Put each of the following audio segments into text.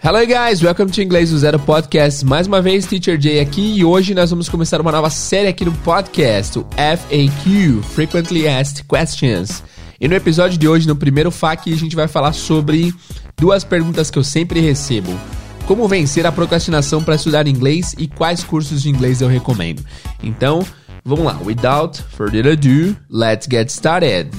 Hello guys, welcome to Inglês do Zero Podcast. Mais uma vez, Teacher Jay aqui e hoje nós vamos começar uma nova série aqui no podcast, o FAQ, Frequently Asked Questions. E no episódio de hoje, no primeiro FAQ, a gente vai falar sobre duas perguntas que eu sempre recebo. Como vencer a procrastinação para estudar inglês e quais cursos de inglês eu recomendo. Então, vamos lá. Without further ado, let's get started.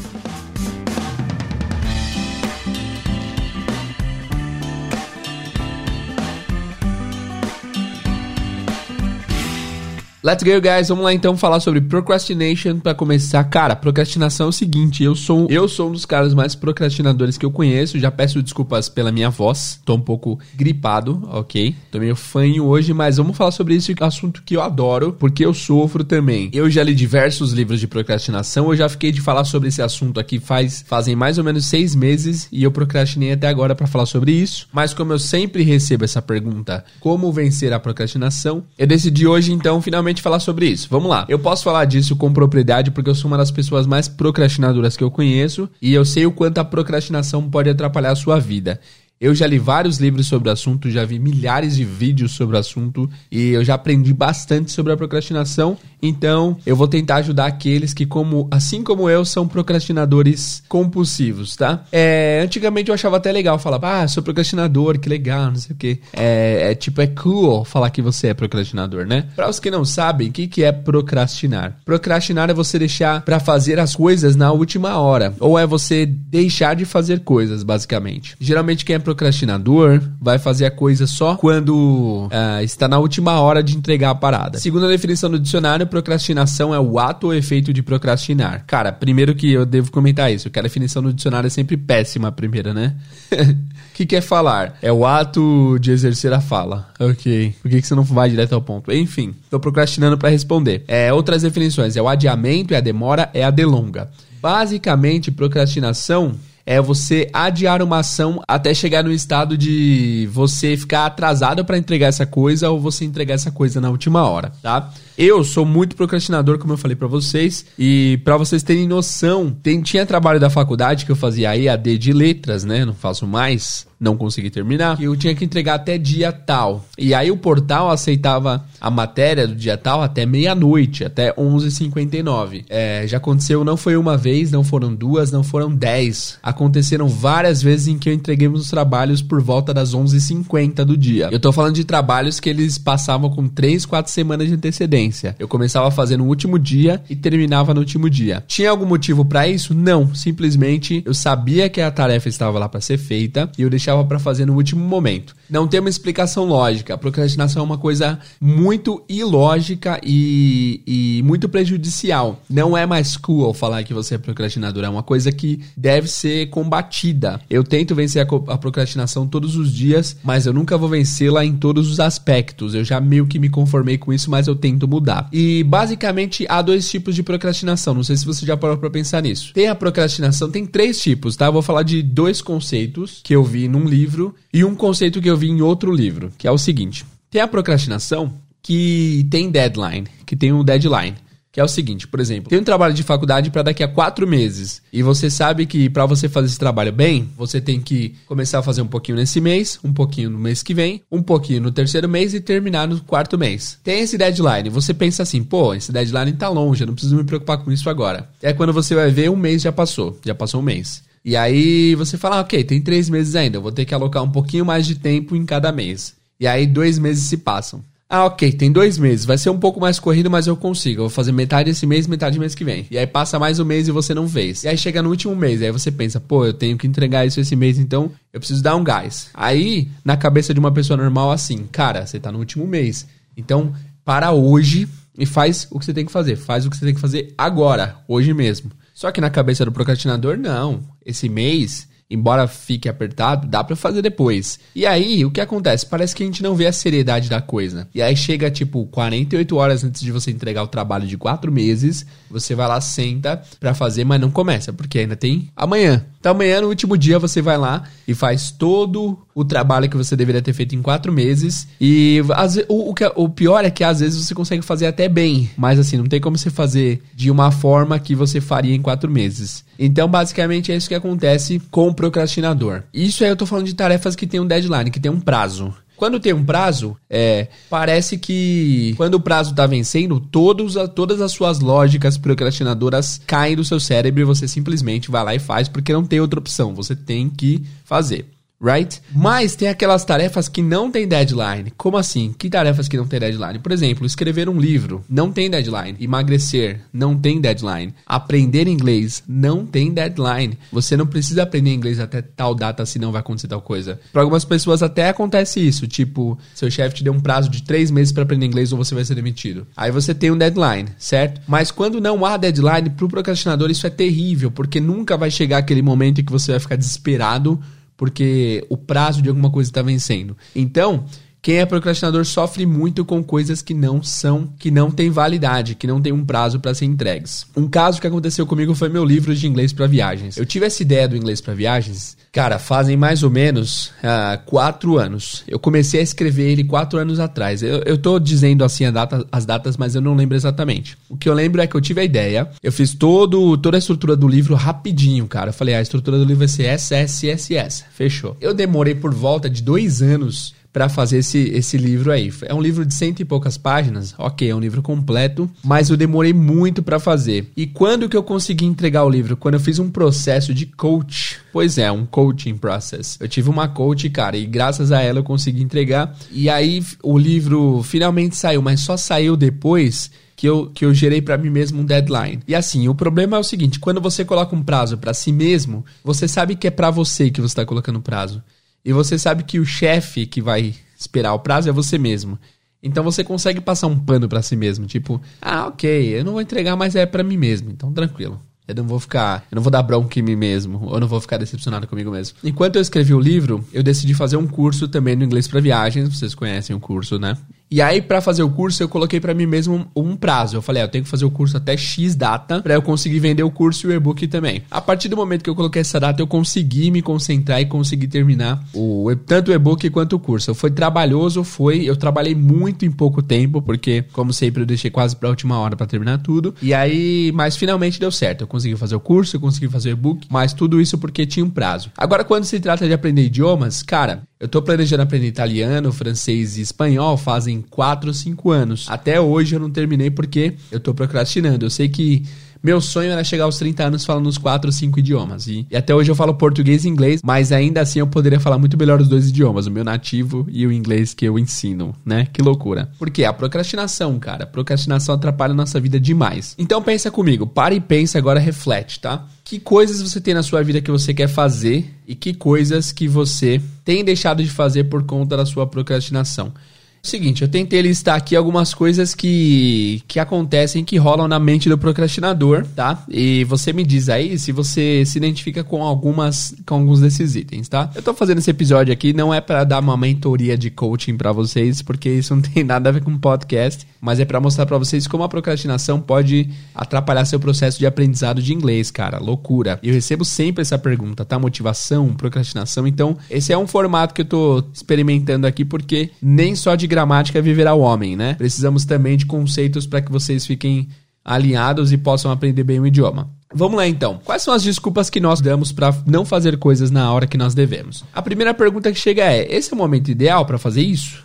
Let's go, guys. Vamos lá então falar sobre procrastination para começar. Cara, procrastinação é o seguinte, eu sou eu sou um dos caras mais procrastinadores que eu conheço. Já peço desculpas pela minha voz. Tô um pouco gripado, OK? Tô meio fanho hoje, mas vamos falar sobre esse assunto que eu adoro, porque eu sofro também. Eu já li diversos livros de procrastinação, eu já fiquei de falar sobre esse assunto aqui faz fazem mais ou menos seis meses e eu procrastinei até agora para falar sobre isso. Mas como eu sempre recebo essa pergunta, como vencer a procrastinação, eu decidi hoje então finalmente realmente falar sobre isso. Vamos lá. Eu posso falar disso com propriedade porque eu sou uma das pessoas mais procrastinadoras que eu conheço e eu sei o quanto a procrastinação pode atrapalhar a sua vida. Eu já li vários livros sobre o assunto, já vi milhares de vídeos sobre o assunto e eu já aprendi bastante sobre a procrastinação. Então, eu vou tentar ajudar aqueles que, como assim como eu, são procrastinadores compulsivos, tá? É, antigamente eu achava até legal falar, ah, sou procrastinador, que legal, não sei o quê. É, é tipo, é cool falar que você é procrastinador, né? Para os que não sabem, o que, que é procrastinar? Procrastinar é você deixar para fazer as coisas na última hora, ou é você deixar de fazer coisas, basicamente. Geralmente quem é procrastinador vai fazer a coisa só quando uh, está na última hora de entregar a parada. Segundo a definição do dicionário, procrastinação é o ato ou efeito de procrastinar. Cara, primeiro que eu devo comentar isso, que a definição do dicionário é sempre péssima, a primeira, né? O que quer falar? É o ato de exercer a fala. Ok. Por que, que você não vai direto ao ponto? Enfim, tô procrastinando para responder. É, outras definições: é o adiamento, é a demora, é a delonga. Basicamente, procrastinação é você adiar uma ação até chegar no estado de você ficar atrasado para entregar essa coisa ou você entregar essa coisa na última hora, tá? Eu sou muito procrastinador, como eu falei para vocês, e para vocês terem noção, tem, tinha trabalho da faculdade que eu fazia aí AD de letras, né? Não faço mais, não consegui terminar. E eu tinha que entregar até dia tal. E aí o portal aceitava a matéria do dia tal até meia-noite, até 11h59. É, já aconteceu, não foi uma vez, não foram duas, não foram dez. Aconteceram várias vezes em que eu entreguei os trabalhos por volta das 11h50 do dia. Eu tô falando de trabalhos que eles passavam com 3, 4 semanas de antecedência. Eu começava a fazer no último dia e terminava no último dia. Tinha algum motivo para isso? Não, simplesmente eu sabia que a tarefa estava lá para ser feita e eu deixava para fazer no último momento. Não tem uma explicação lógica. A procrastinação é uma coisa muito ilógica e, e muito prejudicial. Não é mais cool falar que você é procrastinador, é uma coisa que deve ser combatida. Eu tento vencer a, a procrastinação todos os dias, mas eu nunca vou vencê-la em todos os aspectos. Eu já meio que me conformei com isso, mas eu tento mudar. E basicamente há dois tipos de procrastinação. Não sei se você já parou para pensar nisso. Tem a procrastinação, tem três tipos, tá? Eu vou falar de dois conceitos que eu vi num livro e um conceito que eu vi em outro livro, que é o seguinte: tem a procrastinação que tem deadline, que tem um deadline. Que é o seguinte, por exemplo, tem um trabalho de faculdade para daqui a quatro meses. E você sabe que para você fazer esse trabalho bem, você tem que começar a fazer um pouquinho nesse mês, um pouquinho no mês que vem, um pouquinho no terceiro mês e terminar no quarto mês. Tem esse deadline. Você pensa assim, pô, esse deadline tá longe, eu não preciso me preocupar com isso agora. É quando você vai ver, um mês já passou. Já passou um mês. E aí você fala, ah, ok, tem três meses ainda, eu vou ter que alocar um pouquinho mais de tempo em cada mês. E aí dois meses se passam. Ah, ok, tem dois meses. Vai ser um pouco mais corrido, mas eu consigo. Eu vou fazer metade esse mês, metade mês que vem. E aí passa mais um mês e você não fez. E aí chega no último mês, aí você pensa, pô, eu tenho que entregar isso esse mês, então eu preciso dar um gás. Aí, na cabeça de uma pessoa normal, assim, cara, você tá no último mês. Então, para hoje e faz o que você tem que fazer. Faz o que você tem que fazer agora, hoje mesmo. Só que na cabeça do procrastinador, não. Esse mês embora fique apertado, dá para fazer depois. E aí, o que acontece? Parece que a gente não vê a seriedade da coisa. E aí chega tipo 48 horas antes de você entregar o trabalho de 4 meses, você vai lá, senta para fazer, mas não começa, porque ainda tem amanhã. Então amanhã, no último dia, você vai lá e faz todo o trabalho que você deveria ter feito em 4 meses. E o, o, o pior é que às vezes você consegue fazer até bem, mas assim, não tem como você fazer de uma forma que você faria em 4 meses. Então, basicamente, é isso que acontece com o procrastinador. Isso aí eu tô falando de tarefas que tem um deadline, que tem um prazo. Quando tem um prazo, é, parece que quando o prazo tá vencendo, todos, todas as suas lógicas procrastinadoras caem do seu cérebro e você simplesmente vai lá e faz porque não tem outra opção. Você tem que fazer right? Mas tem aquelas tarefas que não tem deadline. Como assim? Que tarefas que não tem deadline? Por exemplo, escrever um livro não tem deadline. Emagrecer não tem deadline. Aprender inglês não tem deadline. Você não precisa aprender inglês até tal data, senão vai acontecer tal coisa. Para algumas pessoas até acontece isso, tipo, seu chefe te deu um prazo de três meses para aprender inglês ou você vai ser demitido. Aí você tem um deadline, certo? Mas quando não há deadline, pro procrastinador isso é terrível, porque nunca vai chegar aquele momento em que você vai ficar desesperado porque o prazo de alguma coisa está vencendo. Então, quem é procrastinador sofre muito com coisas que não são, que não têm validade, que não tem um prazo para ser entregues. Um caso que aconteceu comigo foi meu livro de inglês para viagens. Eu tive essa ideia do inglês para viagens, cara, fazem mais ou menos uh, quatro anos. Eu comecei a escrever ele quatro anos atrás. Eu, eu tô dizendo assim data, as datas, mas eu não lembro exatamente. O que eu lembro é que eu tive a ideia, eu fiz todo, toda a estrutura do livro rapidinho, cara. Eu falei, ah, a estrutura do livro vai ser SSSS. Fechou. Eu demorei por volta de dois anos para fazer esse, esse livro aí. É um livro de cento e poucas páginas, ok, é um livro completo, mas eu demorei muito para fazer. E quando que eu consegui entregar o livro? Quando eu fiz um processo de coach. Pois é, um coaching process. Eu tive uma coach, cara, e graças a ela eu consegui entregar. E aí o livro finalmente saiu, mas só saiu depois que eu, que eu gerei para mim mesmo um deadline. E assim, o problema é o seguinte, quando você coloca um prazo para si mesmo, você sabe que é para você que você está colocando prazo. E você sabe que o chefe que vai esperar o prazo é você mesmo. Então você consegue passar um pano para si mesmo, tipo, ah, ok, eu não vou entregar, mas é para mim mesmo, então tranquilo. Eu não vou ficar, eu não vou dar bronca em mim mesmo, ou não vou ficar decepcionado comigo mesmo. Enquanto eu escrevi o livro, eu decidi fazer um curso também no inglês para viagens, vocês conhecem o curso, né? E aí, para fazer o curso, eu coloquei para mim mesmo um, um, prazo. Eu falei, ah, eu tenho que fazer o curso até X data para eu conseguir vender o curso e o e-book também. A partir do momento que eu coloquei essa data, eu consegui me concentrar e consegui terminar o, tanto o e-book quanto o curso. Foi trabalhoso, foi. Eu trabalhei muito em pouco tempo, porque, como sempre, eu deixei quase pra última hora para terminar tudo. E aí, mas finalmente deu certo. Eu consegui fazer o curso, eu consegui fazer o e-book, mas tudo isso porque tinha um prazo. Agora, quando se trata de aprender idiomas, cara, eu tô planejando aprender italiano, francês e espanhol fazem 4 ou 5 anos. Até hoje eu não terminei porque eu tô procrastinando. Eu sei que meu sonho era chegar aos 30 anos falando uns 4 ou 5 idiomas. E, e, até hoje eu falo português e inglês, mas ainda assim eu poderia falar muito melhor os dois idiomas, o meu nativo e o inglês que eu ensino, né? Que loucura. Porque a procrastinação, cara, a procrastinação atrapalha a nossa vida demais. Então pensa comigo, para e pensa agora, reflete, tá? Que coisas você tem na sua vida que você quer fazer e que coisas que você tem deixado de fazer por conta da sua procrastinação. Seguinte, eu tentei listar aqui algumas coisas que, que acontecem, que rolam na mente do procrastinador, tá? E você me diz aí se você se identifica com algumas com alguns desses itens, tá? Eu tô fazendo esse episódio aqui não é para dar uma mentoria de coaching para vocês, porque isso não tem nada a ver com podcast, mas é para mostrar para vocês como a procrastinação pode atrapalhar seu processo de aprendizado de inglês, cara. Loucura. Eu recebo sempre essa pergunta, tá? Motivação, procrastinação. Então, esse é um formato que eu tô experimentando aqui porque nem só de gramática viverá o homem, né? Precisamos também de conceitos para que vocês fiquem alinhados e possam aprender bem o idioma. Vamos lá então. Quais são as desculpas que nós damos para não fazer coisas na hora que nós devemos? A primeira pergunta que chega é: esse é o momento ideal para fazer isso?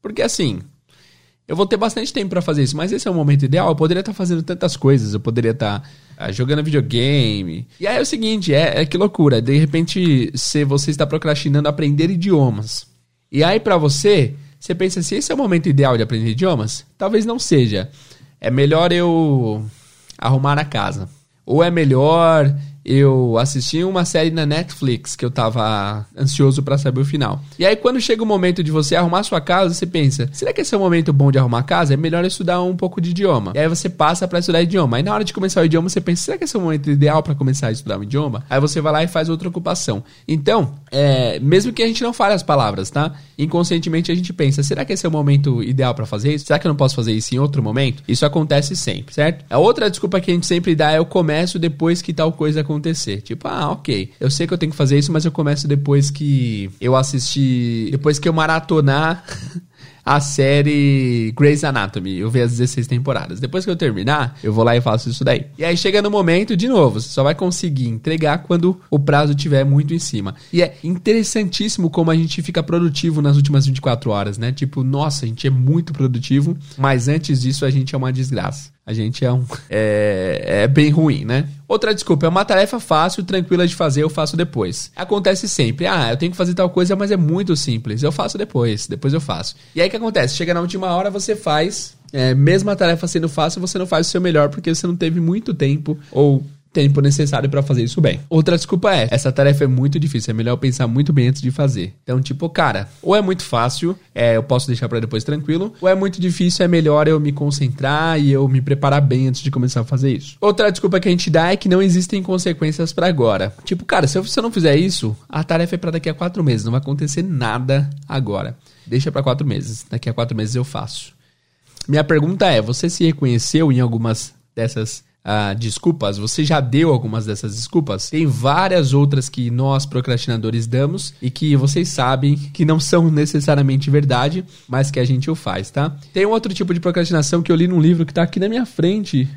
Porque assim, eu vou ter bastante tempo para fazer isso, mas esse é o momento ideal. Eu poderia estar tá fazendo tantas coisas, eu poderia estar tá, uh, jogando videogame. E aí é o seguinte, é, é que loucura. De repente, se você está procrastinando aprender idiomas. E aí para você, você pensa assim, esse é o momento ideal de aprender idiomas? Talvez não seja. É melhor eu arrumar a casa. Ou é melhor eu assisti uma série na Netflix que eu tava ansioso para saber o final. E aí quando chega o momento de você arrumar sua casa, você pensa, será que esse é o momento bom de arrumar a casa? É melhor estudar um pouco de idioma. E aí você passa para estudar idioma. Aí na hora de começar o idioma, você pensa, será que esse é o momento ideal para começar a estudar um idioma? Aí você vai lá e faz outra ocupação. Então, é, mesmo que a gente não fale as palavras, tá? Inconscientemente a gente pensa, será que esse é o momento ideal para fazer isso? Será que eu não posso fazer isso em outro momento? Isso acontece sempre, certo? A outra desculpa que a gente sempre dá é eu começo depois que tal coisa aconteceu acontecer. Tipo, ah, ok, eu sei que eu tenho que fazer isso, mas eu começo depois que eu assistir, depois que eu maratonar a série Grey's Anatomy. Eu vi as 16 temporadas. Depois que eu terminar, eu vou lá e faço isso daí. E aí chega no momento, de novo, você só vai conseguir entregar quando o prazo estiver muito em cima. E é interessantíssimo como a gente fica produtivo nas últimas 24 horas, né? Tipo, nossa, a gente é muito produtivo, mas antes disso a gente é uma desgraça. A gente é um. É, é, bem ruim, né? Outra desculpa, é uma tarefa fácil, tranquila de fazer, eu faço depois. Acontece sempre. Ah, eu tenho que fazer tal coisa, mas é muito simples. Eu faço depois, depois eu faço. E aí o que acontece? Chega na última hora, você faz. É, mesmo a tarefa sendo fácil, você não faz o seu melhor porque você não teve muito tempo ou tempo necessário para fazer isso bem. Outra desculpa é, essa tarefa é muito difícil, é melhor pensar muito bem antes de fazer. Então, tipo, cara, ou é muito fácil, é, eu posso deixar para depois tranquilo, ou é muito difícil, é melhor eu me concentrar e eu me preparar bem antes de começar a fazer isso. Outra desculpa que a gente dá é que não existem consequências para agora. Tipo, cara, se você não fizer isso, a tarefa é para daqui a quatro meses, não vai acontecer nada agora. Deixa para quatro meses, daqui a quatro meses eu faço. Minha pergunta é: você se reconheceu em algumas dessas ah, desculpas, você já deu algumas dessas desculpas. Tem várias outras que nós procrastinadores damos e que vocês sabem que não são necessariamente verdade, mas que a gente o faz, tá? Tem um outro tipo de procrastinação que eu li num livro que tá aqui na minha frente.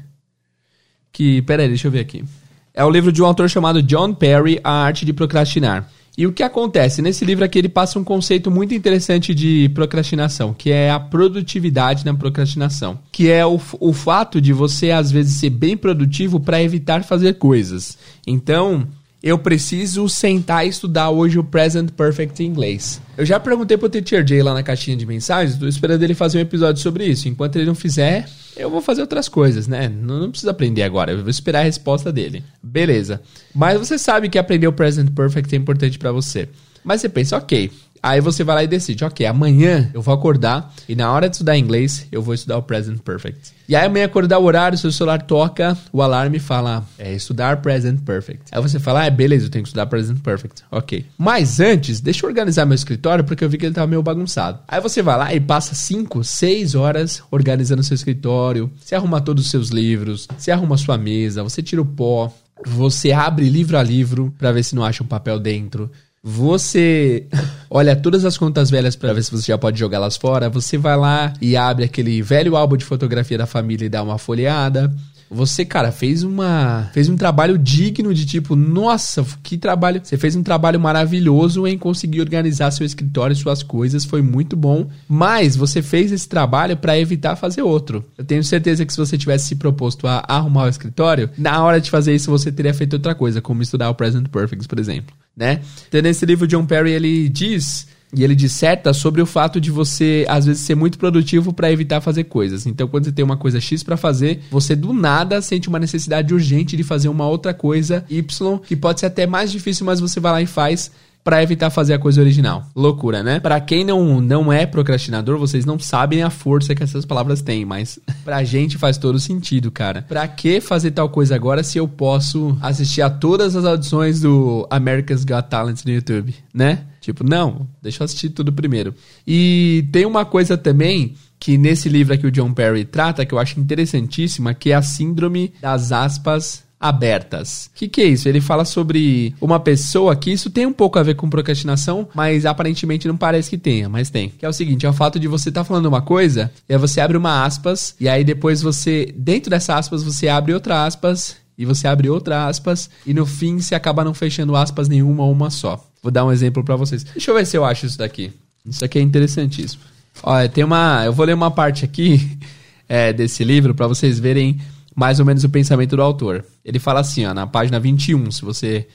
Que, pera aí, deixa eu ver aqui. É o livro de um autor chamado John Perry, A Arte de Procrastinar. E o que acontece? Nesse livro aqui ele passa um conceito muito interessante de procrastinação, que é a produtividade na procrastinação. Que é o, o fato de você, às vezes, ser bem produtivo para evitar fazer coisas. Então, eu preciso sentar e estudar hoje o Present Perfect em inglês. Eu já perguntei pro Teacher Jay lá na caixinha de mensagens, estou esperando ele fazer um episódio sobre isso. Enquanto ele não fizer, eu vou fazer outras coisas, né? Não, não precisa aprender agora, eu vou esperar a resposta dele. Beleza. Mas você sabe que aprender o Present Perfect é importante para você. Mas você pensa, ok, Aí você vai lá e decide, ok, amanhã eu vou acordar e na hora de estudar inglês eu vou estudar o Present Perfect. E aí amanhã acordar o horário, seu celular toca, o alarme fala, é estudar Present Perfect. Aí você fala, ah, é, beleza, eu tenho que estudar Present Perfect. Ok. Mas antes, deixa eu organizar meu escritório porque eu vi que ele tava meio bagunçado. Aí você vai lá e passa 5, 6 horas organizando seu escritório, você arruma todos os seus livros, você arruma sua mesa, você tira o pó, você abre livro a livro para ver se não acha um papel dentro. Você olha todas as contas velhas para ver se você já pode jogá-las fora. Você vai lá e abre aquele velho álbum de fotografia da família e dá uma folheada. Você, cara, fez uma fez um trabalho digno de tipo, nossa, que trabalho. Você fez um trabalho maravilhoso em conseguir organizar seu escritório, suas coisas, foi muito bom. Mas você fez esse trabalho para evitar fazer outro. Eu tenho certeza que se você tivesse se proposto a arrumar o escritório, na hora de fazer isso você teria feito outra coisa, como estudar o Present Perfect, por exemplo né? Então, nesse livro, John Perry, ele diz e ele disserta sobre o fato de você, às vezes, ser muito produtivo para evitar fazer coisas. Então, quando você tem uma coisa X para fazer, você do nada sente uma necessidade urgente de fazer uma outra coisa Y, que pode ser até mais difícil, mas você vai lá e faz para evitar fazer a coisa original. Loucura, né? Para quem não, não é procrastinador, vocês não sabem a força que essas palavras têm, mas pra gente faz todo sentido, cara. Pra que fazer tal coisa agora se eu posso assistir a todas as audições do America's Got Talent no YouTube, né? Tipo, não, deixa eu assistir tudo primeiro. E tem uma coisa também que nesse livro aqui o John Perry trata, que eu acho interessantíssima, que é a síndrome das aspas abertas. O que, que é isso? Ele fala sobre uma pessoa que isso tem um pouco a ver com procrastinação, mas aparentemente não parece que tenha, mas tem. Que é o seguinte, é o fato de você estar tá falando uma coisa, e aí você abre uma aspas, e aí depois você, dentro dessa aspas, você abre outra aspas, e você abre outra aspas, e no fim você acaba não fechando aspas nenhuma ou uma só. Vou dar um exemplo para vocês. Deixa eu ver se eu acho isso daqui. Isso aqui é interessantíssimo. Olha, tem uma. Eu vou ler uma parte aqui é, desse livro para vocês verem mais ou menos o pensamento do autor. Ele fala assim, ó, na página 21, se você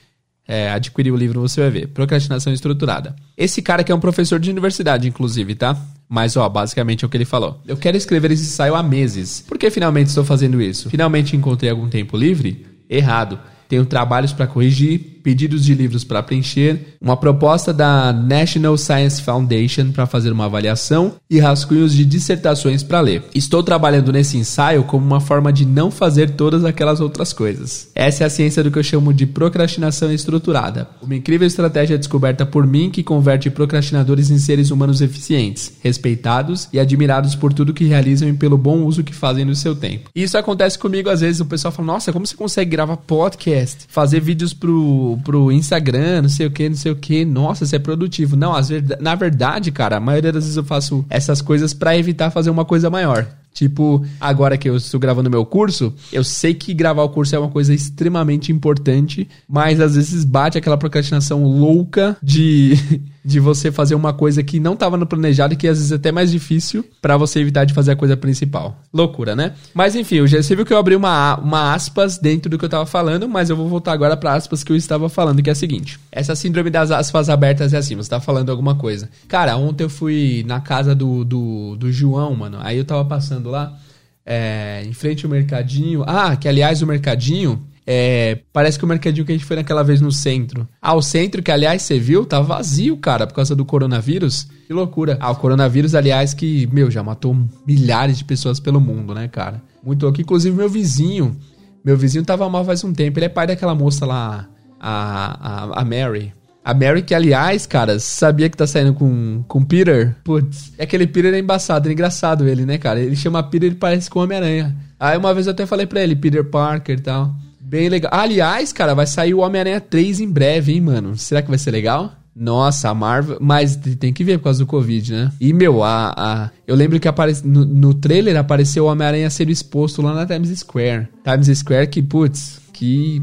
é, adquirir o livro, você vai ver. Procrastinação estruturada. Esse cara que é um professor de universidade, inclusive, tá? Mas, ó, basicamente é o que ele falou. Eu quero escrever esse ensaio há meses. Por que finalmente estou fazendo isso? Finalmente encontrei algum tempo livre? Errado. Tenho trabalhos para corrigir, pedidos de livros para preencher, uma proposta da National Science Foundation para fazer uma avaliação e rascunhos de dissertações para ler. Estou trabalhando nesse ensaio como uma forma de não fazer todas aquelas outras coisas. Essa é a ciência do que eu chamo de procrastinação estruturada. Uma incrível estratégia descoberta por mim que converte procrastinadores em seres humanos eficientes, respeitados e admirados por tudo que realizam e pelo bom uso que fazem do seu tempo. E isso acontece comigo às vezes, o pessoal fala: "Nossa, como você consegue gravar podcast, fazer vídeos pro pro, Instagram, não sei o que, não sei o que. Nossa, você é produtivo. Não, às vezes, na verdade, cara, a maioria das vezes eu faço essas coisas para evitar fazer uma coisa maior. Tipo, agora que eu estou gravando meu curso, eu sei que gravar o curso é uma coisa extremamente importante, mas às vezes bate aquela procrastinação louca de, de você fazer uma coisa que não estava no planejado e que às vezes é até mais difícil para você evitar de fazer a coisa principal. Loucura, né? Mas enfim, já você viu que eu abri uma, uma aspas dentro do que eu estava falando, mas eu vou voltar agora para aspas que eu estava falando, que é a seguinte: essa síndrome das aspas abertas é assim, você tá falando alguma coisa. Cara, ontem eu fui na casa do, do, do João, mano, aí eu tava passando lá, é, em frente ao mercadinho. Ah, que aliás o mercadinho. É, parece que o mercadinho que a gente foi naquela vez no centro. Ah, o centro, que aliás você viu, tá vazio, cara, por causa do coronavírus. Que loucura. Ah, o coronavírus, aliás, que, meu, já matou milhares de pessoas pelo mundo, né, cara? Muito louco. Inclusive, meu vizinho. Meu vizinho tava mal faz um tempo. Ele é pai daquela moça lá, a, a, a Mary. A Mary, que aliás, cara, sabia que tá saindo com, com Peter? Putz, é aquele Peter é embaçado, é engraçado ele, né, cara? Ele chama Peter e parece com Homem-Aranha. Aí uma vez eu até falei pra ele, Peter Parker e tal. Bem legal. Aliás, cara, vai sair o Homem-Aranha 3 em breve, hein, mano? Será que vai ser legal? Nossa, a Marvel. Mas tem que ver por causa do Covid, né? E, meu, a. a eu lembro que aparece, no, no trailer apareceu o Homem-Aranha sendo exposto lá na Times Square. Times Square que, putz, que.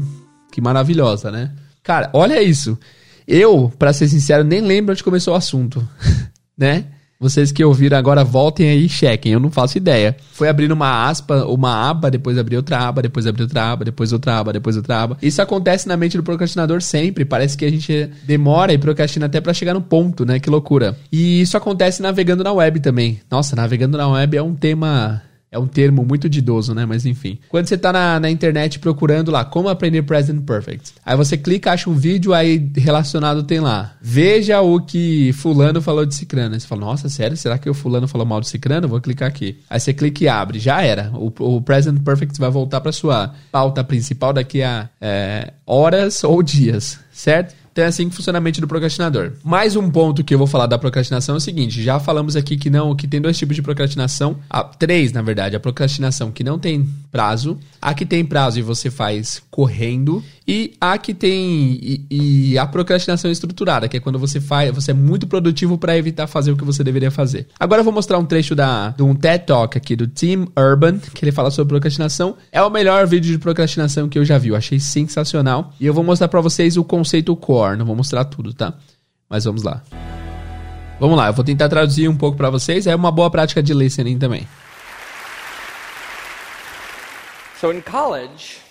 Que maravilhosa, né? Cara, olha isso. Eu, para ser sincero, nem lembro onde começou o assunto, né? Vocês que ouviram agora, voltem aí e chequem. Eu não faço ideia. Foi abrindo uma aspa, uma aba, depois abrir outra aba, depois abrir outra aba, depois outra aba, depois outra aba. Isso acontece na mente do procrastinador sempre. Parece que a gente demora e procrastina até para chegar no ponto, né? Que loucura. E isso acontece navegando na web também. Nossa, navegando na web é um tema é um termo muito de idoso, né? Mas enfim. Quando você tá na, na internet procurando lá como aprender Present Perfect, aí você clica, acha um vídeo, aí relacionado tem lá. Veja o que fulano falou de cicrano. Aí você fala, nossa, sério? Será que o fulano falou mal de cicrano? Vou clicar aqui. Aí você clica e abre. Já era. O, o Present Perfect vai voltar para sua pauta principal daqui a é, horas ou dias, certo? Então é assim que funciona a mente do procrastinador. Mais um ponto que eu vou falar da procrastinação é o seguinte: já falamos aqui que não, que tem dois tipos de procrastinação, ah, três na verdade, a procrastinação que não tem prazo, a que tem prazo e você faz correndo e a que tem e, e a procrastinação estruturada, que é quando você faz, você é muito produtivo para evitar fazer o que você deveria fazer. Agora eu vou mostrar um trecho da de um TED Talk aqui do Tim Urban, que ele fala sobre procrastinação. É o melhor vídeo de procrastinação que eu já vi, eu achei sensacional. E eu vou mostrar para vocês o conceito core, não vou mostrar tudo, tá? Mas vamos lá. Vamos lá, eu vou tentar traduzir um pouco para vocês, é uma boa prática de listening também. So in college,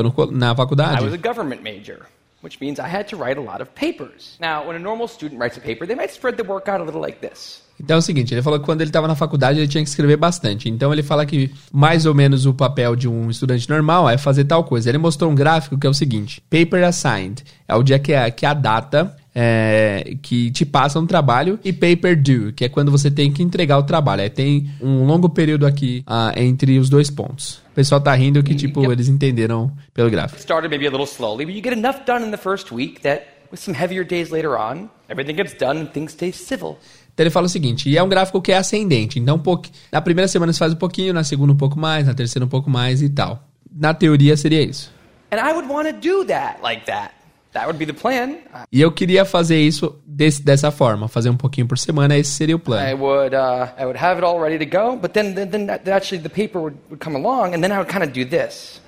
então, no, na faculdade. I was a government major, which means I had to write a lot of papers. Now, when a normal student writes a paper, they might spread the work out a little like this. Então é o seguinte, ele falou que quando ele estava na faculdade ele tinha que escrever bastante. Então ele fala que mais ou menos o papel de um estudante normal é fazer tal coisa. Ele mostrou um gráfico que é o seguinte: paper assigned é o dia que é, que é a data é, que te passa um trabalho e paper due, que é quando você tem que entregar o trabalho. Aí tem um longo período aqui uh, entre os dois pontos. O pessoal tá rindo que, tipo, yep. eles entenderam pelo gráfico. Started maybe a little slowly, but you get enough done in the first week that with some heavier days later on, everything gets done and things stay civil. Então ele fala o seguinte, e é um gráfico que é ascendente. Então, na primeira semana você faz um pouquinho, na segunda um pouco mais, na terceira um pouco mais e tal. Na teoria seria isso. And I would want to do that like that. That would be the plan. E eu queria fazer isso desse, dessa forma, fazer um pouquinho por semana, esse seria o plano. I would, I would have it all ready to go, but then, then, then actually the paper would, would come along, and then I would kind of do this.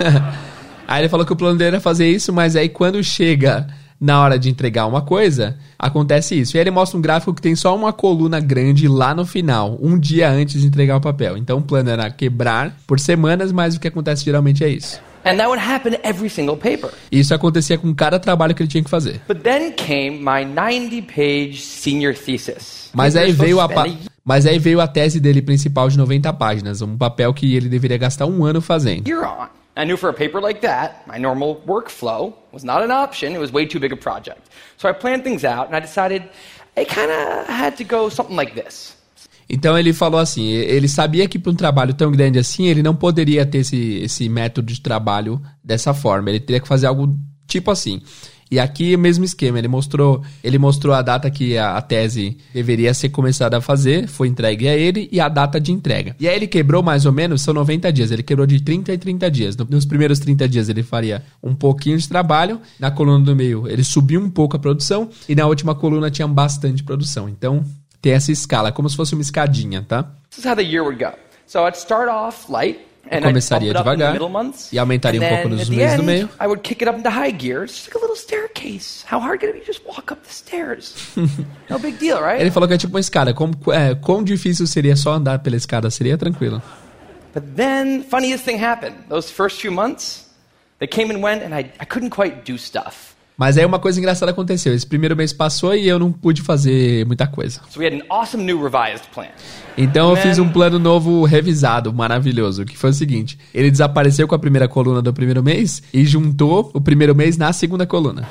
aí ele falou que o plano dele era fazer isso, mas aí quando chega na hora de entregar uma coisa, acontece isso. E aí ele mostra um gráfico que tem só uma coluna grande lá no final, um dia antes de entregar o papel. Então o plano era quebrar por semanas, mas o que acontece geralmente é isso. And that would happen every single paper. Isso acontecia com cada trabalho que ele tinha que fazer. But then came my 90-page senior thesis. Mas aí veio a mas aí veio a tese dele principal de 90 páginas, um papel que ele deveria gastar um ano fazendo. You're on. I knew for a paper like that, my normal workflow was not an option. It was way too big a project. So I planned things out and I decided I kind of had to go something like this. Então ele falou assim, ele sabia que para um trabalho tão grande assim, ele não poderia ter esse, esse método de trabalho dessa forma. Ele teria que fazer algo tipo assim. E aqui o mesmo esquema, ele mostrou, ele mostrou a data que a, a, tese deveria ser começada a fazer, foi entregue a ele e a data de entrega. E aí ele quebrou mais ou menos, são 90 dias, ele quebrou de 30 e 30 dias. Nos primeiros 30 dias ele faria um pouquinho de trabalho, na coluna do meio ele subiu um pouco a produção e na última coluna tinha bastante produção. Então tem essa escala, como se fosse uma escadinha, tá? This is how the year would go. So I'd start off light And começaria devagar e aumentaria um pouco nos meses do meio. I would kick it up into high gear, just like a little staircase. How hard can it be just walk up the stairs? no big deal, right? Ele falou que é tipo uma escada. Como, é, quão difícil seria só andar pela escada? Seria tranquilo. But then, funniest thing happened. Those first few months, they came and went, and I, I couldn't quite do stuff. Mas aí uma coisa engraçada aconteceu. Esse primeiro mês passou e eu não pude fazer muita coisa. Então eu fiz um plano novo revisado, maravilhoso, que foi o seguinte: ele desapareceu com a primeira coluna do primeiro mês e juntou o primeiro mês na segunda coluna.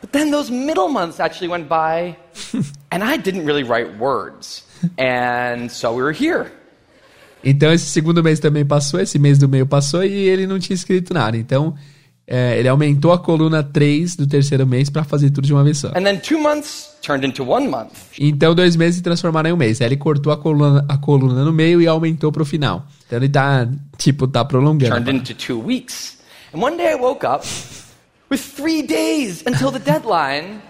But then those middle months actually went by and I didn't really write words. And so we were here. Então esse segundo mês também passou, esse mês do meio passou e ele não tinha escrito nada. Então é, ele aumentou a coluna 3 do terceiro mês para fazer tudo de uma vez só. Então dois meses se transformaram em um mês. Aí ele cortou a coluna, a coluna no meio e aumentou pro final. Então ele tá, tipo, tá prolongando. Turned into two weeks. And one day I woke up with three days until the deadline,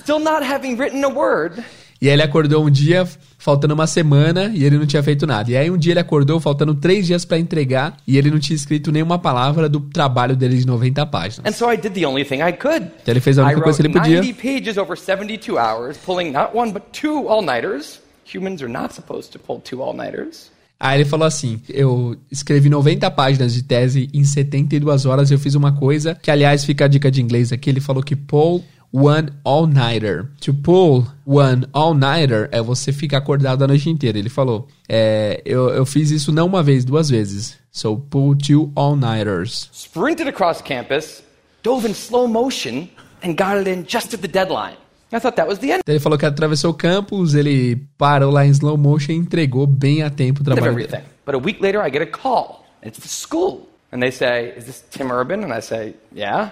still not having written a word. E aí ele acordou um dia, faltando uma semana, e ele não tinha feito nada. E aí um dia ele acordou, faltando três dias para entregar, e ele não tinha escrito nenhuma palavra do trabalho dele de 90 páginas. And so I did the only thing I could. Então ele fez a única coisa que ele podia. 90 pages over 72 hours, pulling not one but two all-nighters. Humans are not supposed to pull two all-nighters. Aí ele falou assim: eu escrevi 90 páginas de tese em 72 horas. Eu fiz uma coisa que, aliás, fica a dica de inglês aqui. Ele falou que Paul one all-nighter. To pull one all-nighter é você ficar acordado a noite inteira. Ele falou, é, eu, eu fiz isso não uma vez, duas vezes. So pull two all-nighters. Sprinted across campus, dove in slow motion and got it in just at the deadline. I thought that was the end. Ele falou que atravessou o campus, ele parou lá em slow motion e entregou bem a tempo o trabalho dele. But a week later I get a call. It's the school. And they say, is this Tim Urban? And I say, yeah.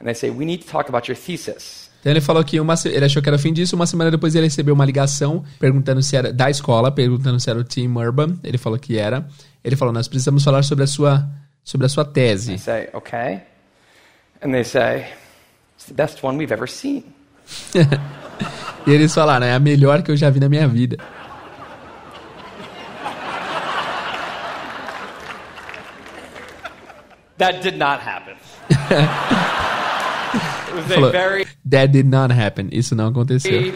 And they say, we need to talk about your thesis. Então ele falou que uma, ele achou que era o fim disso, uma semana depois ele recebeu uma ligação perguntando se era da escola, perguntando se era o Tim Urban. Ele falou que era. Ele falou: "Nós precisamos falar sobre a sua sobre a sua tese." I say, "Okay." And they say, "It's the best one we've ever seen." e eles falaram: "É a melhor que eu já vi na minha vida." That did not happen. Falou, very, That did not happen. Isso não aconteceu.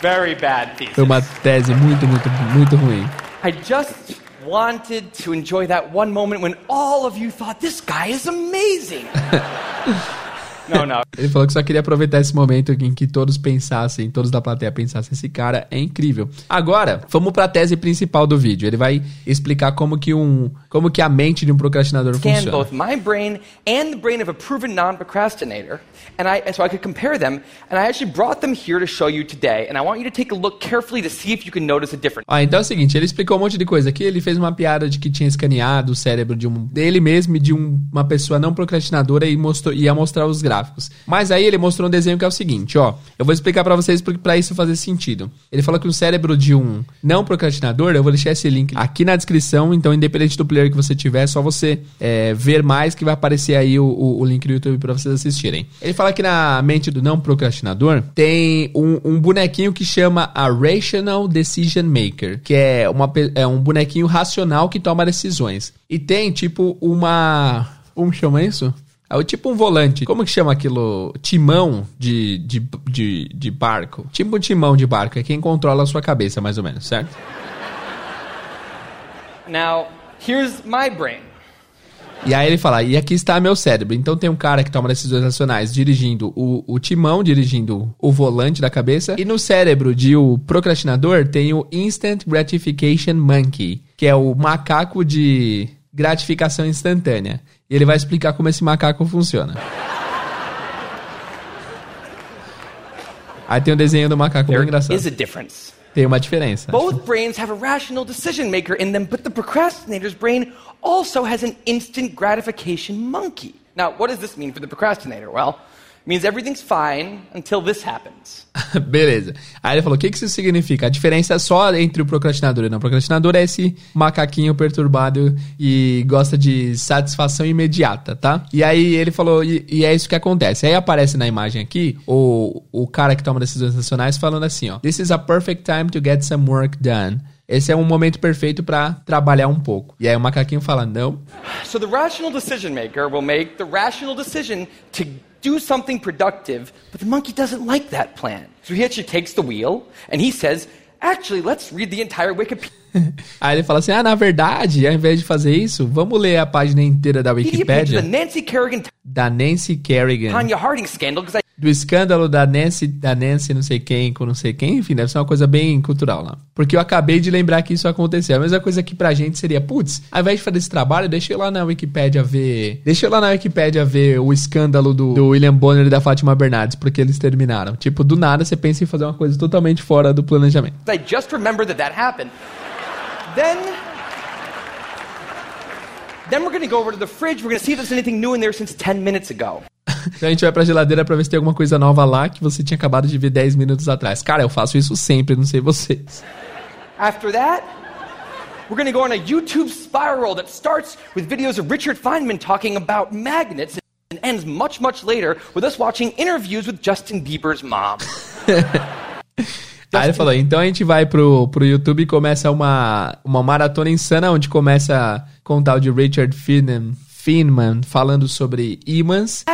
Very bad thesis. Foi uma tese muito, muito, muito ruim. I just wanted to enjoy that one moment when all of you thought this guy is amazing. Não, não. Ele falou que só queria aproveitar esse momento em que todos pensassem, todos da plateia pensassem, esse cara é incrível. Agora, vamos para a tese principal do vídeo. Ele vai explicar como que um, como que a mente de um procrastinador Scan funciona. both my brain and the brain of a proven non-procrastinator, and I so I could compare them, and I actually brought them here to show you today, and I want you to take a look carefully to see if you can notice a difference. Ah, então é o seguinte, ele explicou um monte de coisa aqui, ele fez uma piada de que tinha escaneado o cérebro de um dele mesmo e de um, uma pessoa não procrastinadora e mostrou ia mostrar os gráficos gráficos. Mas aí ele mostrou um desenho que é o seguinte, ó. Eu vou explicar para vocês para isso fazer sentido. Ele falou que o cérebro de um não procrastinador, eu vou deixar esse link aqui na descrição, então independente do player que você tiver, é só você é, ver mais que vai aparecer aí o, o, o link do YouTube para vocês assistirem. Ele fala que na mente do não procrastinador tem um, um bonequinho que chama a Rational Decision Maker, que é, uma, é um bonequinho racional que toma decisões. E tem tipo uma... Como chama isso? É tipo um volante. Como que chama aquilo? Timão de, de, de, de barco. Tipo um timão de barco. É quem controla a sua cabeça, mais ou menos, certo? Now, here's my brain. E aí ele fala, e aqui está meu cérebro. Então tem um cara que toma decisões racionais dirigindo o, o timão, dirigindo o volante da cabeça. E no cérebro de o procrastinador tem o Instant Gratification Monkey, que é o macaco de gratificação instantânea. E ele vai explicar como esse macaco funciona. Aí tem o um desenho do macaco There bem engraçado. Is a difference. Tem uma diferença. Both brains have a rational decision maker in them, but the procrastinator's brain also has an instant gratification monkey. Now, what does this mean for the procrastinator? Well, means everything's fine until this happens. Beleza. Aí ele falou: o que, que isso significa? A diferença é só entre o procrastinador e não. O procrastinador é esse macaquinho perturbado e gosta de satisfação imediata, tá? E aí ele falou: e, e é isso que acontece. Aí aparece na imagem aqui o, o cara que toma decisões nacionais falando assim: ó, This is a perfect time to get some work done. Esse é um momento perfeito para trabalhar um pouco. E aí o macaquinho fala: não. So the rational decision maker will make the rational decision to do something productive, but the monkey doesn't like that plan. So he actually takes the wheel and he says, actually, let's read the entire Wikipedia. Aí ele fala assim: ah, na verdade, ao invés de fazer isso, vamos ler a página inteira da Wikipédia the Nancy Kerrigan, da Nancy Kerrigan, Tanya Harding scandal, because I do escândalo da Nancy, da Nancy não sei quem com não sei quem, enfim, deve ser uma coisa bem cultural lá. Porque eu acabei de lembrar que isso aconteceu. A mesma coisa que pra gente seria, putz, ao invés de fazer esse trabalho, deixa eu lá na Wikipédia ver. Deixa eu lá na Wikipédia ver o escândalo do, do William Bonner e da Fátima Bernardes, porque eles terminaram. Tipo, do nada você pensa em fazer uma coisa totalmente fora do planejamento. I just remember that that happened. Then Then we're going to go over to the fridge. We're going to see if there's anything new in there since 10 minutes ago. Então a gente vai pra geladeira pra ver se tem alguma coisa nova lá que você tinha acabado de ver 10 minutos atrás. Cara, eu faço isso sempre, não sei vocês. After that, we're to go on a YouTube spiral that starts with videos of Richard Feynman talking about magnets and ends much, much later with us watching interviews with Justin Bieber's mom. Aí ele falou, então a gente vai pro, pro YouTube e começa uma, uma maratona insana, onde começa com o tal de Richard Feynman, Feynman falando sobre ímãs.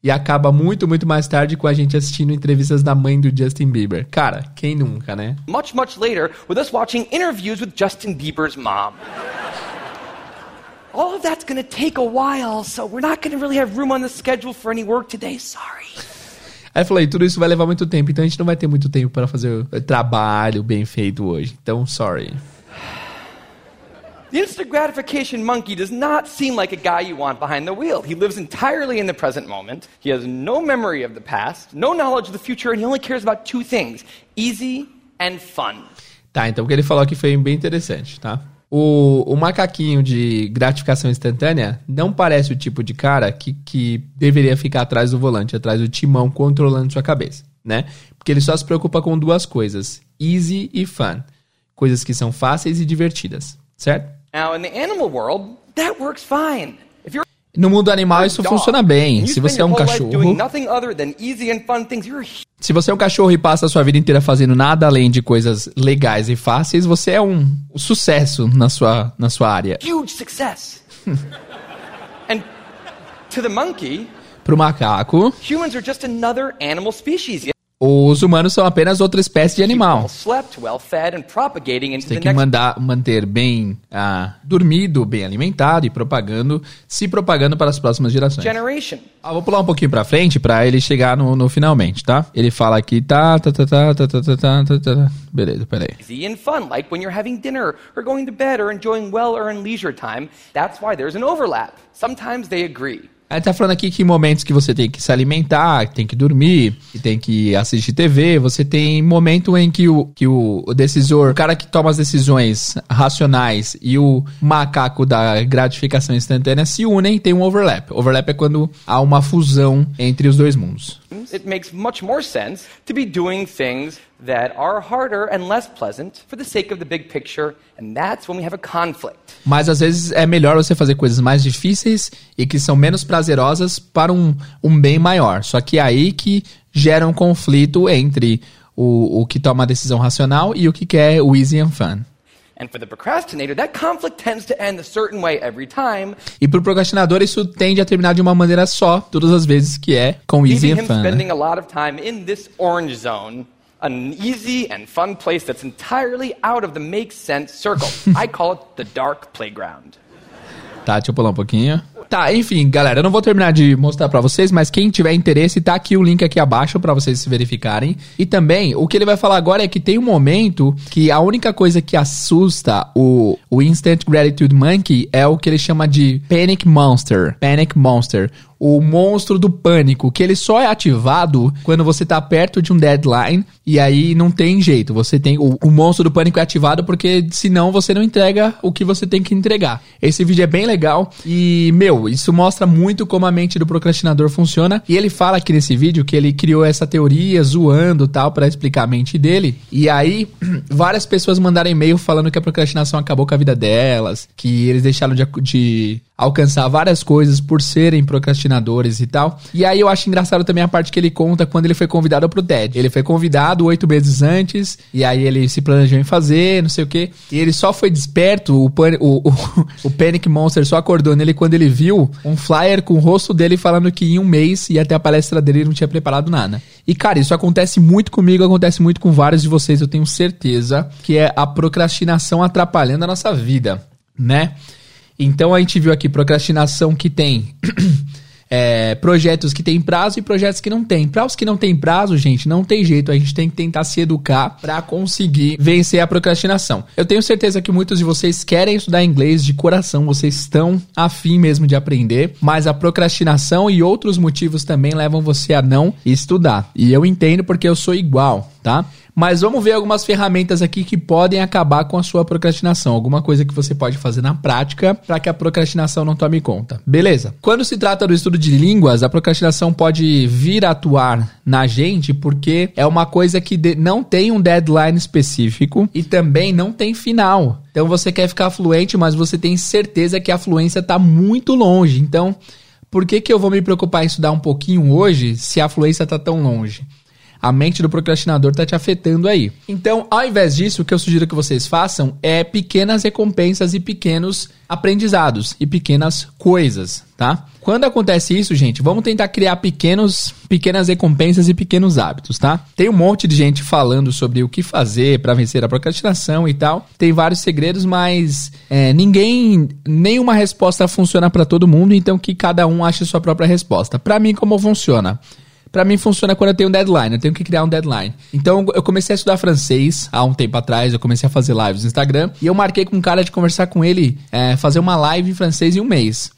E acaba muito, muito mais tarde com a gente assistindo entrevistas da mãe do Justin Bieber. Cara, quem nunca, né? Much, much later, with us watching interviews with Justin Bieber's mom. All of that's gonna take a while, so we're not gonna really have room on the schedule for any work today. Sorry. Aí eu falei, tudo isso vai levar muito tempo, então a gente não vai ter muito tempo para fazer o trabalho bem feito hoje. Então, sorry. The instant gratification monkey does not seem like a guy you want behind the wheel. He lives entirely in the present moment. He has no memory of the past, no knowledge of the future, and he only cares about two things easy and fun. Tá, então o que ele falou aqui foi bem interessante, tá? O, o macaquinho de gratificação instantânea não parece o tipo de cara que, que deveria ficar atrás do volante, atrás do timão, controlando sua cabeça, né? Porque ele só se preocupa com duas coisas: easy e fun. Coisas que são fáceis e divertidas, certo? Now, in the animal world, that works fine. If you're no mundo animal isso funciona bem. Se você é um cachorro, se você é um cachorro e passa a sua vida inteira fazendo nada além de coisas legais e fáceis, você é um, um sucesso na sua na sua área. Huge success. And to the monkey, pro macaco, humans are just another animal species. Os humanos são apenas outra espécie de animal. Você tem que mandar, manter bem ah, dormido, bem alimentado e propagando, se propagando para as próximas gerações. Ah, vou pular um pouquinho para frente para ele chegar no, no, finalmente, tá? Ele fala aqui, tá, tá, tá, tá, tá, tá, tá, tá, tá, tá. Beleza, peraí. Easy and fun, like when you're having dinner or going to bed or enjoying well-earned leisure time. That's why there's an overlap. Sometimes they agree. Aí tá falando aqui que momentos que você tem que se alimentar, tem que dormir, que tem que assistir TV, você tem momento em que o, que o, o decisor, o cara que toma as decisões racionais e o macaco da gratificação instantânea se unem, tem um overlap. Overlap é quando há uma fusão entre os dois mundos. It makes much more sense to be doing things that are harder and less pleasant for the sake of the big picture, and that's when we have a conflict. Mas às vezes é melhor você fazer coisas mais difíceis e que são menos prazerosas para um, um bem maior. Só que é aí que gera um conflito entre o, o que toma a decisão racional e o que quer o easy and fun. E para o procrastinador isso tende a terminar de uma maneira só, todas as vezes que é com easy and fun. Spending a lot of time in this orange zone an easy and fun place that's entirely out of the make sense circle. I call it the dark playground. Tá, deixa eu pular um pouquinho. Tá, enfim, galera, eu não vou terminar de mostrar para vocês, mas quem tiver interesse, tá aqui o link aqui abaixo para vocês se verificarem. E também, o que ele vai falar agora é que tem um momento que a única coisa que assusta o, o Instant Gratitude Monkey é o que ele chama de Panic Monster. Panic Monster. O monstro do pânico, que ele só é ativado quando você tá perto de um deadline e aí não tem jeito. Você tem o, o monstro do pânico é ativado porque senão você não entrega o que você tem que entregar. Esse vídeo é bem legal e, meu, isso mostra muito como a mente do procrastinador funciona. E ele fala aqui nesse vídeo que ele criou essa teoria zoando tal para explicar a mente dele. E aí várias pessoas mandaram e-mail falando que a procrastinação acabou com a vida delas, que eles deixaram de, de alcançar várias coisas por serem procrastinadores e tal. E aí eu acho engraçado também a parte que ele conta quando ele foi convidado pro TED. Ele foi convidado oito meses antes, e aí ele se planejou em fazer, não sei o que. E ele só foi desperto, o, o, o, o Panic Monster só acordou nele quando ele viu um flyer com o rosto dele falando que em um mês ia até a palestra dele e não tinha preparado nada. E cara, isso acontece muito comigo, acontece muito com vários de vocês, eu tenho certeza, que é a procrastinação atrapalhando a nossa vida, né? Então a gente viu aqui procrastinação que tem é, projetos que tem prazo e projetos que não tem. Para os que não tem prazo, gente, não tem jeito. A gente tem que tentar se educar para conseguir vencer a procrastinação. Eu tenho certeza que muitos de vocês querem estudar inglês de coração, vocês estão afim mesmo de aprender, mas a procrastinação e outros motivos também levam você a não estudar. E eu entendo porque eu sou igual, tá? Mas vamos ver algumas ferramentas aqui que podem acabar com a sua procrastinação. Alguma coisa que você pode fazer na prática para que a procrastinação não tome conta. Beleza? Quando se trata do estudo de línguas, a procrastinação pode vir a atuar na gente porque é uma coisa que não tem um deadline específico e também não tem final. Então você quer ficar fluente, mas você tem certeza que a fluência está muito longe. Então, por que, que eu vou me preocupar em estudar um pouquinho hoje se a fluência está tão longe? A mente do procrastinador está te afetando aí. Então, ao invés disso, o que eu sugiro que vocês façam é pequenas recompensas e pequenos aprendizados e pequenas coisas, tá? Quando acontece isso, gente, vamos tentar criar pequenos, pequenas recompensas e pequenos hábitos, tá? Tem um monte de gente falando sobre o que fazer para vencer a procrastinação e tal. Tem vários segredos, mas é, ninguém, nenhuma resposta funciona para todo mundo, então que cada um ache sua própria resposta. Para mim, como funciona? Para mim funciona quando eu tenho um deadline, eu tenho que criar um deadline. Então eu comecei a estudar francês há um tempo atrás, eu comecei a fazer lives no Instagram e eu marquei com um cara de conversar com ele, é, fazer uma live em francês em um mês.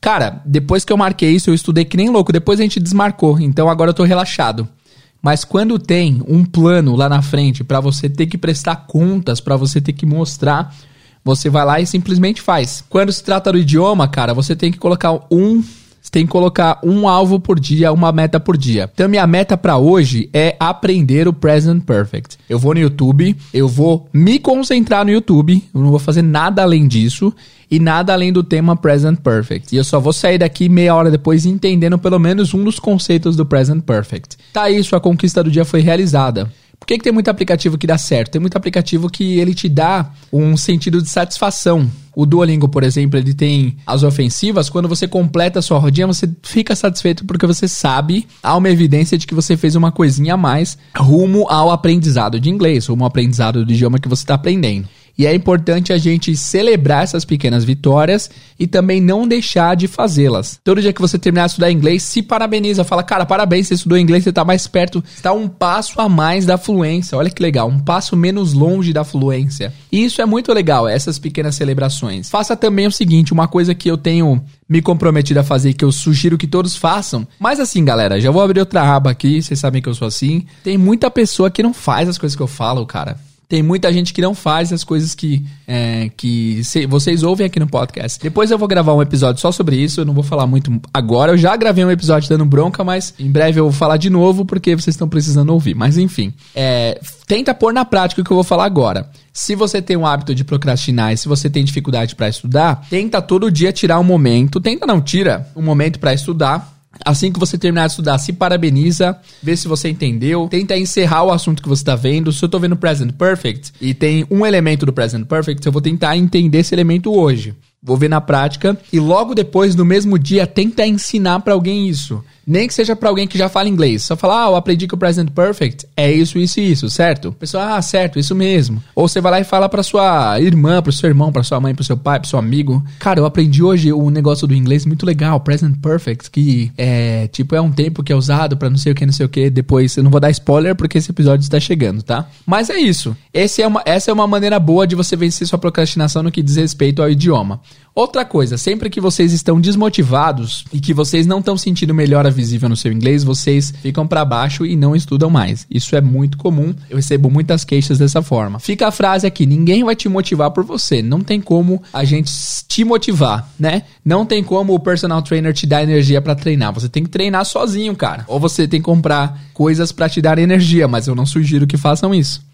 Cara, depois que eu marquei isso, eu estudei que nem louco, depois a gente desmarcou, então agora eu tô relaxado. Mas quando tem um plano lá na frente para você ter que prestar contas, para você ter que mostrar, você vai lá e simplesmente faz. Quando se trata do idioma, cara, você tem que colocar um você tem que colocar um alvo por dia, uma meta por dia. Então, minha meta para hoje é aprender o Present Perfect. Eu vou no YouTube, eu vou me concentrar no YouTube, eu não vou fazer nada além disso e nada além do tema Present Perfect. E eu só vou sair daqui meia hora depois entendendo pelo menos um dos conceitos do Present Perfect. Tá isso, a conquista do dia foi realizada. Por que, que tem muito aplicativo que dá certo? Tem muito aplicativo que ele te dá um sentido de satisfação. O Duolingo, por exemplo, ele tem as ofensivas. Quando você completa a sua rodinha, você fica satisfeito porque você sabe, há uma evidência de que você fez uma coisinha a mais rumo ao aprendizado de inglês, rumo ao aprendizado do idioma que você está aprendendo. E é importante a gente celebrar essas pequenas vitórias e também não deixar de fazê-las. Todo dia que você terminar de estudar inglês, se parabeniza, fala, cara, parabéns, você estudou inglês, você está mais perto, está um passo a mais da fluência. Olha que legal, um passo menos longe da fluência. E isso é muito legal, essas pequenas celebrações. Faça também o seguinte, uma coisa que eu tenho me comprometido a fazer, que eu sugiro que todos façam. Mas assim, galera, já vou abrir outra aba aqui, vocês sabem que eu sou assim. Tem muita pessoa que não faz as coisas que eu falo, cara. Tem muita gente que não faz as coisas que, é, que se, vocês ouvem aqui no podcast. Depois eu vou gravar um episódio só sobre isso. Eu não vou falar muito agora. Eu já gravei um episódio dando bronca, mas em breve eu vou falar de novo porque vocês estão precisando ouvir. Mas enfim, é, tenta pôr na prática o que eu vou falar agora. Se você tem um hábito de procrastinar e se você tem dificuldade para estudar, tenta todo dia tirar um momento. Tenta não, tira um momento para estudar Assim que você terminar de estudar, se parabeniza, vê se você entendeu, tenta encerrar o assunto que você está vendo. Se eu estou vendo Present Perfect e tem um elemento do Present Perfect, eu vou tentar entender esse elemento hoje. Vou ver na prática e logo depois, no mesmo dia, tenta ensinar para alguém isso. Nem que seja para alguém que já fala inglês. Só falar, ah, eu aprendi que o present perfect é isso, isso e isso, certo? Pessoal, ah, certo, isso mesmo. Ou você vai lá e fala para sua irmã, para seu irmão, para sua mãe, para seu pai, para seu amigo. Cara, eu aprendi hoje um negócio do inglês muito legal, present perfect, que é, tipo, é um tempo que é usado para não sei o que, não sei o que. Depois, eu não vou dar spoiler porque esse episódio está chegando, tá? Mas é isso. Esse é uma, essa é uma maneira boa de você vencer sua procrastinação no que diz respeito ao idioma. Outra coisa, sempre que vocês estão desmotivados e que vocês não estão sentindo melhora visível no seu inglês, vocês ficam para baixo e não estudam mais. Isso é muito comum. Eu recebo muitas queixas dessa forma. Fica a frase aqui: ninguém vai te motivar por você. Não tem como a gente te motivar, né? Não tem como o personal trainer te dar energia para treinar. Você tem que treinar sozinho, cara. Ou você tem que comprar coisas para te dar energia, mas eu não sugiro que façam isso.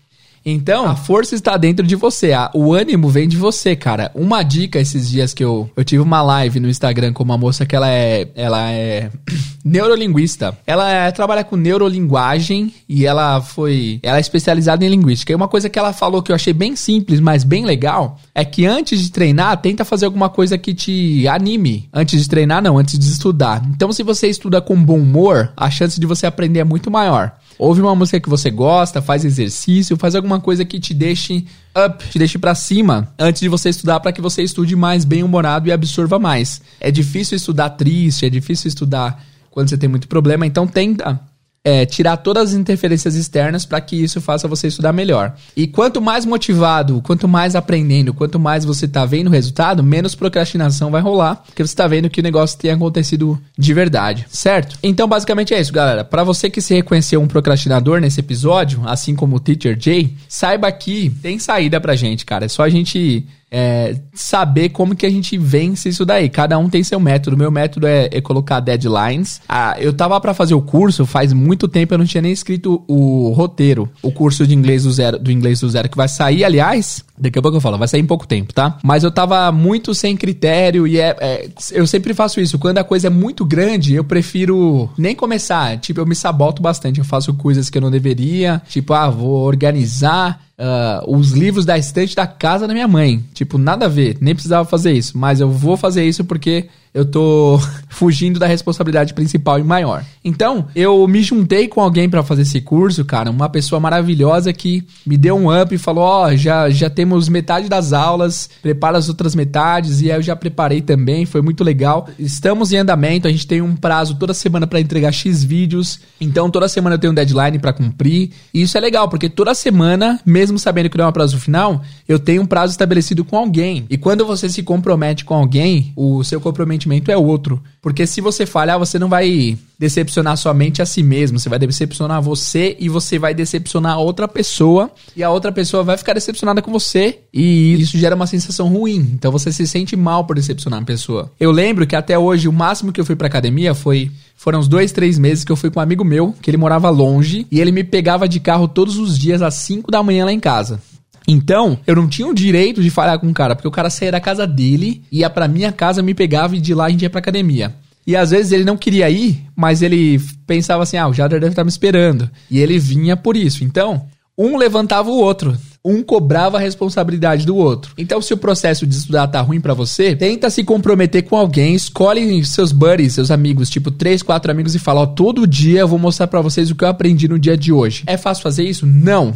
Então, a força está dentro de você. A, o ânimo vem de você, cara. Uma dica esses dias que eu, eu tive uma live no Instagram com uma moça que ela é, ela é neurolinguista. Ela é, trabalha com neurolinguagem e ela foi, ela é especializada em linguística. E uma coisa que ela falou que eu achei bem simples, mas bem legal, é que antes de treinar, tenta fazer alguma coisa que te anime. Antes de treinar, não, antes de estudar. Então, se você estuda com bom humor, a chance de você aprender é muito maior. Ouve uma música que você gosta, faz exercício, faz alguma coisa que te deixe up, te deixe para cima antes de você estudar para que você estude mais bem-humorado e absorva mais. É difícil estudar triste, é difícil estudar quando você tem muito problema, então tenta é, tirar todas as interferências externas para que isso faça você estudar melhor. E quanto mais motivado, quanto mais aprendendo, quanto mais você tá vendo o resultado, menos procrastinação vai rolar, porque você tá vendo que o negócio tem acontecido de verdade, certo? Então, basicamente é isso, galera. Para você que se reconheceu um procrastinador nesse episódio, assim como o Teacher Jay, saiba que tem saída pra gente, cara. É só a gente é, saber como que a gente vence isso daí. Cada um tem seu método. Meu método é, é colocar deadlines. Ah, eu tava para fazer o curso faz muito tempo, eu não tinha nem escrito o roteiro. O curso de inglês do zero, do inglês do zero que vai sair, aliás, daqui a pouco eu falo, vai sair em pouco tempo, tá? Mas eu tava muito sem critério e é, é eu sempre faço isso. Quando a coisa é muito grande, eu prefiro nem começar. Tipo, eu me saboto bastante. Eu faço coisas que eu não deveria. Tipo, ah, vou organizar uh, os livros da estante da casa da minha mãe. Tipo, nada a ver, nem precisava fazer isso. Mas eu vou fazer isso porque eu tô fugindo da responsabilidade principal e maior. Então, eu me juntei com alguém para fazer esse curso, cara, uma pessoa maravilhosa que me deu um up e falou: "Ó, oh, já já temos metade das aulas, prepara as outras metades" e aí eu já preparei também, foi muito legal. Estamos em andamento, a gente tem um prazo toda semana para entregar X vídeos. Então, toda semana eu tenho um deadline para cumprir. E isso é legal, porque toda semana, mesmo sabendo que não é um prazo final, eu tenho um prazo estabelecido com alguém. E quando você se compromete com alguém, o seu comprometimento sentimento é outro. Porque se você falhar, você não vai decepcionar somente a si mesmo, você vai decepcionar você e você vai decepcionar a outra pessoa e a outra pessoa vai ficar decepcionada com você e isso gera uma sensação ruim. Então você se sente mal por decepcionar a pessoa. Eu lembro que até hoje o máximo que eu fui pra academia foi foram uns dois, três meses que eu fui com um amigo meu, que ele morava longe, e ele me pegava de carro todos os dias às 5 da manhã lá em casa. Então, eu não tinha o direito de falar com o cara, porque o cara saía da casa dele, ia pra minha casa, me pegava e de lá a gente ia pra academia. E às vezes ele não queria ir, mas ele pensava assim: ah, o Jader deve estar me esperando. E ele vinha por isso. Então, um levantava o outro. Um cobrava a responsabilidade do outro. Então, se o processo de estudar tá ruim para você, tenta se comprometer com alguém, escolhe seus buddies, seus amigos, tipo três, quatro amigos e fala: ó, todo dia eu vou mostrar para vocês o que eu aprendi no dia de hoje. É fácil fazer isso? Não.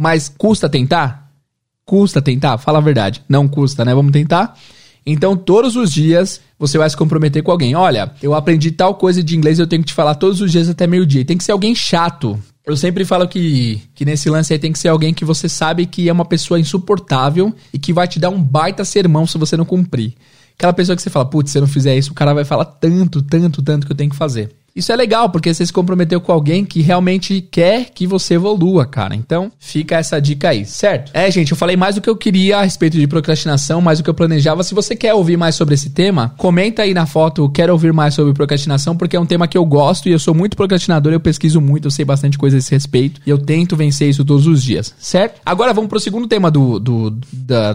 Mas custa tentar? Custa tentar? Fala a verdade. Não custa, né? Vamos tentar? Então, todos os dias você vai se comprometer com alguém. Olha, eu aprendi tal coisa de inglês, eu tenho que te falar todos os dias até meio-dia. Tem que ser alguém chato. Eu sempre falo que, que nesse lance aí tem que ser alguém que você sabe que é uma pessoa insuportável e que vai te dar um baita sermão se você não cumprir. Aquela pessoa que você fala, putz, se eu não fizer isso, o cara vai falar tanto, tanto, tanto que eu tenho que fazer. Isso é legal, porque você se comprometeu com alguém que realmente quer que você evolua, cara. Então, fica essa dica aí, certo? É, gente, eu falei mais do que eu queria a respeito de procrastinação, mais do que eu planejava. Se você quer ouvir mais sobre esse tema, comenta aí na foto, quero ouvir mais sobre procrastinação, porque é um tema que eu gosto e eu sou muito procrastinador, eu pesquiso muito, eu sei bastante coisa a esse respeito e eu tento vencer isso todos os dias, certo? Agora vamos pro segundo tema do, do,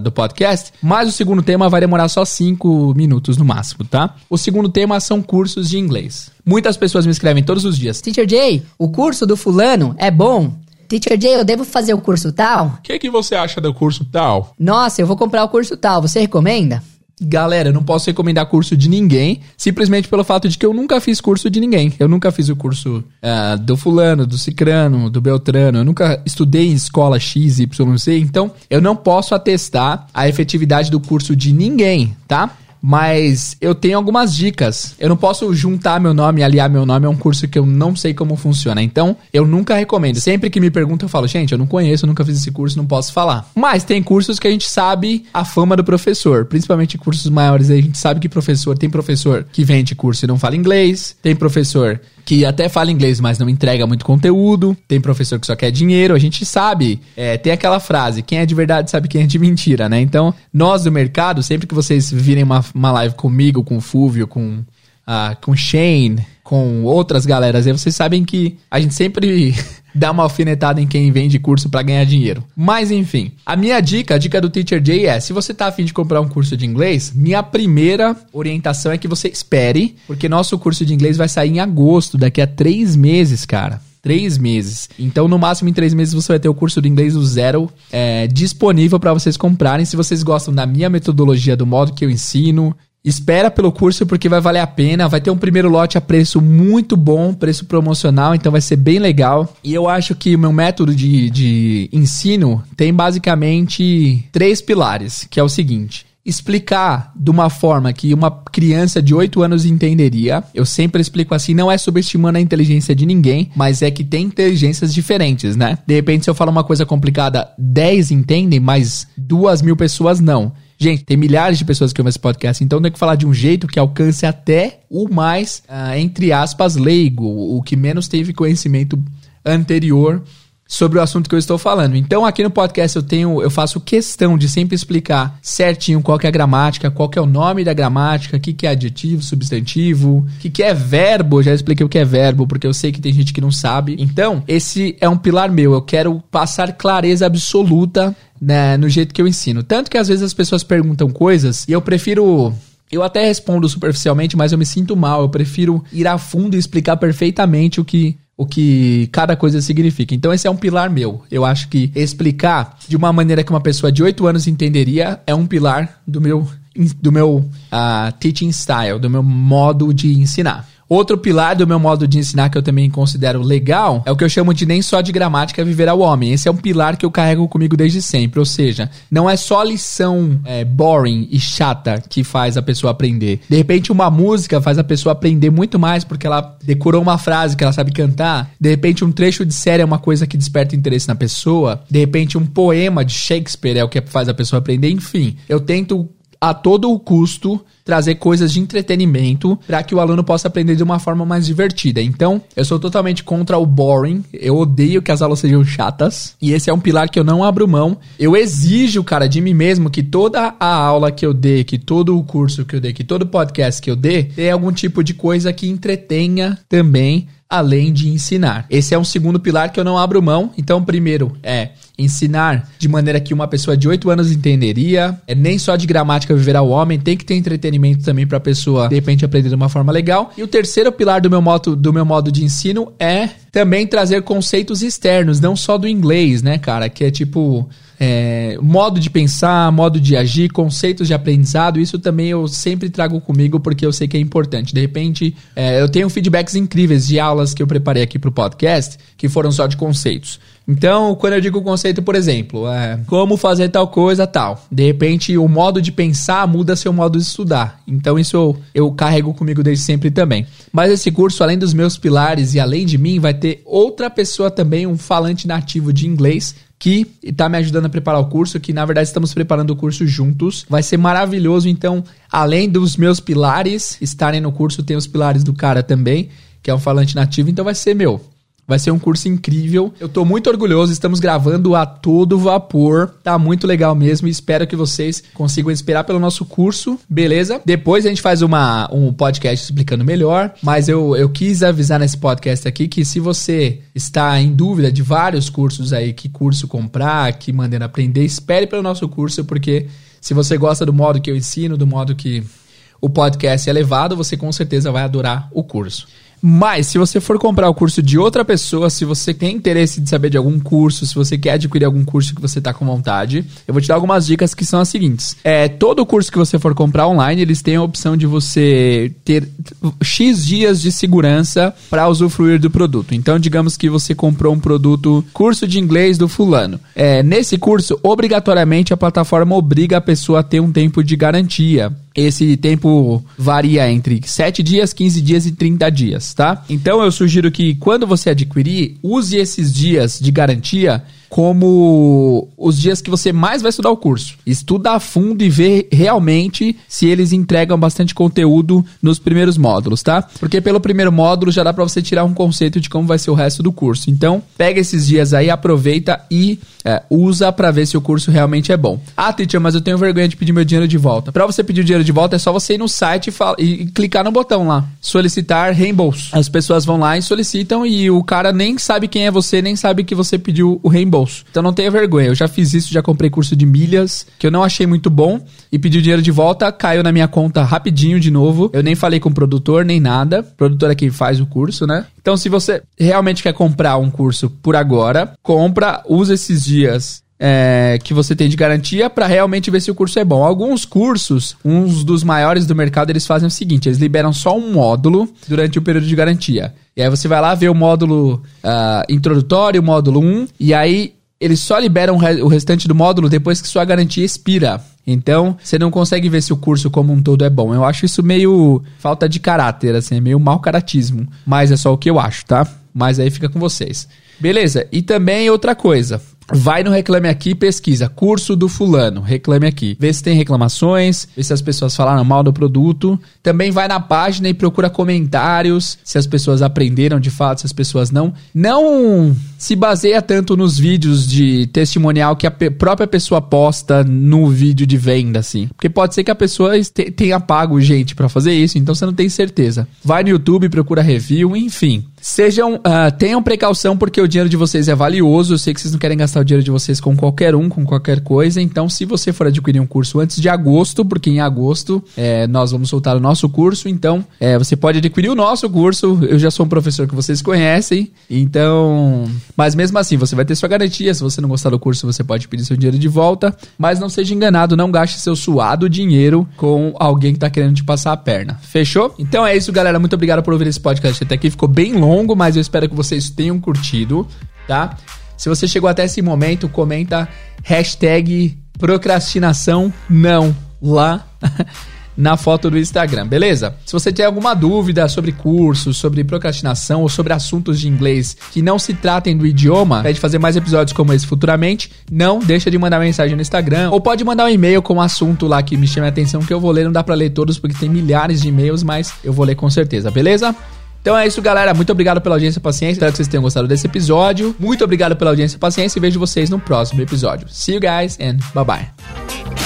do podcast, mas o segundo tema vai demorar só 5 minutos no máximo, tá? O segundo tema são cursos de inglês. Muitas pessoas me escrevem todos os dias. Teacher Jay, o curso do fulano é bom. Teacher Jay, eu devo fazer o curso tal? O que, que você acha do curso tal? Nossa, eu vou comprar o curso tal. Você recomenda? Galera, eu não posso recomendar curso de ninguém, simplesmente pelo fato de que eu nunca fiz curso de ninguém. Eu nunca fiz o curso uh, do fulano, do cicrano, do beltrano. Eu nunca estudei em escola X, Y, Z. Então, eu não posso atestar a efetividade do curso de ninguém, tá? Mas eu tenho algumas dicas. Eu não posso juntar meu nome e aliar meu nome a um curso que eu não sei como funciona. Então, eu nunca recomendo. Sempre que me perguntam, eu falo, gente, eu não conheço, eu nunca fiz esse curso, não posso falar. Mas tem cursos que a gente sabe a fama do professor. Principalmente cursos maiores, a gente sabe que professor, tem professor que vende curso e não fala inglês, tem professor que até fala inglês, mas não entrega muito conteúdo. Tem professor que só quer dinheiro. A gente sabe, é, tem aquela frase: quem é de verdade sabe quem é de mentira, né? Então, nós do mercado, sempre que vocês virem uma, uma live comigo, com o Fúvio, com, uh, com Shane, com outras galeras aí, vocês sabem que a gente sempre dá uma alfinetada em quem vende curso para ganhar dinheiro. Mas enfim, a minha dica, a dica do Teacher Jay é: se você tá afim de comprar um curso de inglês, minha primeira orientação é que você espere, porque nosso curso de inglês vai sair em agosto, daqui a três meses, cara três meses. Então, no máximo em três meses você vai ter o curso de inglês do zero é, disponível para vocês comprarem. Se vocês gostam da minha metodologia, do modo que eu ensino, Espera pelo curso porque vai valer a pena. Vai ter um primeiro lote a preço muito bom, preço promocional, então vai ser bem legal. E eu acho que o meu método de, de ensino tem basicamente três pilares, que é o seguinte explicar de uma forma que uma criança de 8 anos entenderia. Eu sempre explico assim, não é subestimando a inteligência de ninguém, mas é que tem inteligências diferentes, né? De repente, se eu falar uma coisa complicada, 10 entendem, mas duas mil pessoas não. Gente, tem milhares de pessoas que ouvem esse podcast, então tem que falar de um jeito que alcance até o mais, uh, entre aspas, leigo, o que menos teve conhecimento anterior sobre o assunto que eu estou falando. Então aqui no podcast eu tenho, eu faço questão de sempre explicar certinho qual é a gramática, qual é o nome da gramática, o que, que é adjetivo, substantivo, o que, que é verbo. Eu já expliquei o que é verbo porque eu sei que tem gente que não sabe. Então esse é um pilar meu. Eu quero passar clareza absoluta né, no jeito que eu ensino. Tanto que às vezes as pessoas perguntam coisas e eu prefiro eu até respondo superficialmente, mas eu me sinto mal. Eu prefiro ir a fundo e explicar perfeitamente o que, o que cada coisa significa. Então, esse é um pilar meu. Eu acho que explicar de uma maneira que uma pessoa de 8 anos entenderia é um pilar do meu, do meu uh, teaching style, do meu modo de ensinar. Outro pilar do meu modo de ensinar que eu também considero legal é o que eu chamo de nem só de gramática viver ao homem. Esse é um pilar que eu carrego comigo desde sempre. Ou seja, não é só lição é, boring e chata que faz a pessoa aprender. De repente, uma música faz a pessoa aprender muito mais porque ela decorou uma frase que ela sabe cantar. De repente, um trecho de série é uma coisa que desperta interesse na pessoa. De repente, um poema de Shakespeare é o que faz a pessoa aprender. Enfim, eu tento a todo o custo trazer coisas de entretenimento para que o aluno possa aprender de uma forma mais divertida. Então, eu sou totalmente contra o boring. Eu odeio que as aulas sejam chatas. E esse é um pilar que eu não abro mão. Eu exijo, cara, de mim mesmo que toda a aula que eu dê, que todo o curso que eu dê, que todo podcast que eu dê, tenha algum tipo de coisa que entretenha também além de ensinar. Esse é um segundo pilar que eu não abro mão. Então, primeiro é ensinar de maneira que uma pessoa de 8 anos entenderia. É nem só de gramática viver ao homem, tem que ter entretenimento também para a pessoa de repente aprender de uma forma legal. E o terceiro pilar do meu modo do meu modo de ensino é também trazer conceitos externos, não só do inglês, né, cara, que é tipo é, modo de pensar, modo de agir, conceitos de aprendizado, isso também eu sempre trago comigo porque eu sei que é importante. De repente, é, eu tenho feedbacks incríveis de aulas que eu preparei aqui para o podcast que foram só de conceitos. Então, quando eu digo conceito, por exemplo, é como fazer tal coisa, tal. De repente, o modo de pensar muda seu modo de estudar. Então, isso eu, eu carrego comigo desde sempre também. Mas esse curso, além dos meus pilares e além de mim, vai ter outra pessoa também, um falante nativo de inglês, que está me ajudando a preparar o curso, que na verdade estamos preparando o curso juntos. Vai ser maravilhoso, então, além dos meus pilares estarem no curso, tem os pilares do cara também, que é um falante nativo, então vai ser meu. Vai ser um curso incrível. Eu tô muito orgulhoso, estamos gravando a todo vapor. Tá muito legal mesmo espero que vocês consigam esperar pelo nosso curso, beleza? Depois a gente faz uma, um podcast explicando melhor, mas eu, eu quis avisar nesse podcast aqui que se você está em dúvida de vários cursos aí, que curso comprar, que maneira aprender, espere pelo nosso curso, porque se você gosta do modo que eu ensino, do modo que o podcast é levado, você com certeza vai adorar o curso. Mas, se você for comprar o curso de outra pessoa, se você tem interesse de saber de algum curso, se você quer adquirir algum curso que você está com vontade, eu vou te dar algumas dicas que são as seguintes. É, todo curso que você for comprar online, eles têm a opção de você ter X dias de segurança para usufruir do produto. Então, digamos que você comprou um produto, curso de inglês do fulano. É, nesse curso, obrigatoriamente, a plataforma obriga a pessoa a ter um tempo de garantia esse tempo varia entre 7 dias, 15 dias e 30 dias, tá? Então eu sugiro que quando você adquirir, use esses dias de garantia como os dias que você mais vai estudar o curso. Estuda a fundo e vê realmente se eles entregam bastante conteúdo nos primeiros módulos, tá? Porque pelo primeiro módulo já dá para você tirar um conceito de como vai ser o resto do curso. Então, pega esses dias aí, aproveita e é, usa para ver se o curso realmente é bom. Ah, teacher, mas eu tenho vergonha de pedir meu dinheiro de volta. Para você pedir o dinheiro de volta é só você ir no site e, fala, e clicar no botão lá, solicitar reembolso. As pessoas vão lá e solicitam e o cara nem sabe quem é você, nem sabe que você pediu o reembolso bolso. Então não tenha vergonha. Eu já fiz isso, já comprei curso de milhas, que eu não achei muito bom, e pedi o dinheiro de volta, caiu na minha conta rapidinho de novo. Eu nem falei com o produtor, nem nada. O produtor é quem faz o curso, né? Então, se você realmente quer comprar um curso por agora, compra, usa esses dias é, que você tem de garantia para realmente ver se o curso é bom. Alguns cursos, uns dos maiores do mercado, eles fazem o seguinte: eles liberam só um módulo durante o período de garantia. E aí você vai lá ver o módulo uh, introdutório, o módulo 1, e aí eles só liberam o restante do módulo depois que sua garantia expira. Então, você não consegue ver se o curso como um todo é bom. Eu acho isso meio falta de caráter, assim, meio mau caratismo. Mas é só o que eu acho, tá? Mas aí fica com vocês. Beleza, e também outra coisa. Vai no Reclame Aqui, pesquisa curso do fulano, reclame aqui. Vê se tem reclamações, vê se as pessoas falaram mal do produto. Também vai na página e procura comentários, se as pessoas aprenderam de fato, se as pessoas não. Não se baseia tanto nos vídeos de testimonial que a própria pessoa posta no vídeo de venda, assim. Porque pode ser que a pessoa tenha pago gente para fazer isso, então você não tem certeza. Vai no YouTube, procura review, enfim. Sejam, uh, tenham precaução porque o dinheiro de vocês é valioso. Eu sei que vocês não querem gastar o dinheiro de vocês com qualquer um, com qualquer coisa. Então, se você for adquirir um curso antes de agosto, porque em agosto é, nós vamos soltar o nosso curso, então é, você pode adquirir o nosso curso. Eu já sou um professor que vocês conhecem, então. Mas mesmo assim, você vai ter sua garantia. Se você não gostar do curso, você pode pedir seu dinheiro de volta. Mas não seja enganado, não gaste seu suado dinheiro com alguém que está querendo te passar a perna. Fechou? Então é isso, galera. Muito obrigado por ouvir esse podcast até aqui. Ficou bem longo longo, mas eu espero que vocês tenham curtido, tá? Se você chegou até esse momento, comenta hashtag procrastinação não lá na foto do Instagram, beleza? Se você tem alguma dúvida sobre cursos, sobre procrastinação ou sobre assuntos de inglês que não se tratem do idioma, pede fazer mais episódios como esse futuramente, não deixa de mandar mensagem no Instagram ou pode mandar um e-mail com um assunto lá que me chame a atenção que eu vou ler, não dá para ler todos porque tem milhares de e-mails, mas eu vou ler com certeza, beleza? Então é isso, galera. Muito obrigado pela audiência e paciência. Espero que vocês tenham gostado desse episódio. Muito obrigado pela audiência e paciência e vejo vocês no próximo episódio. See you guys and bye bye.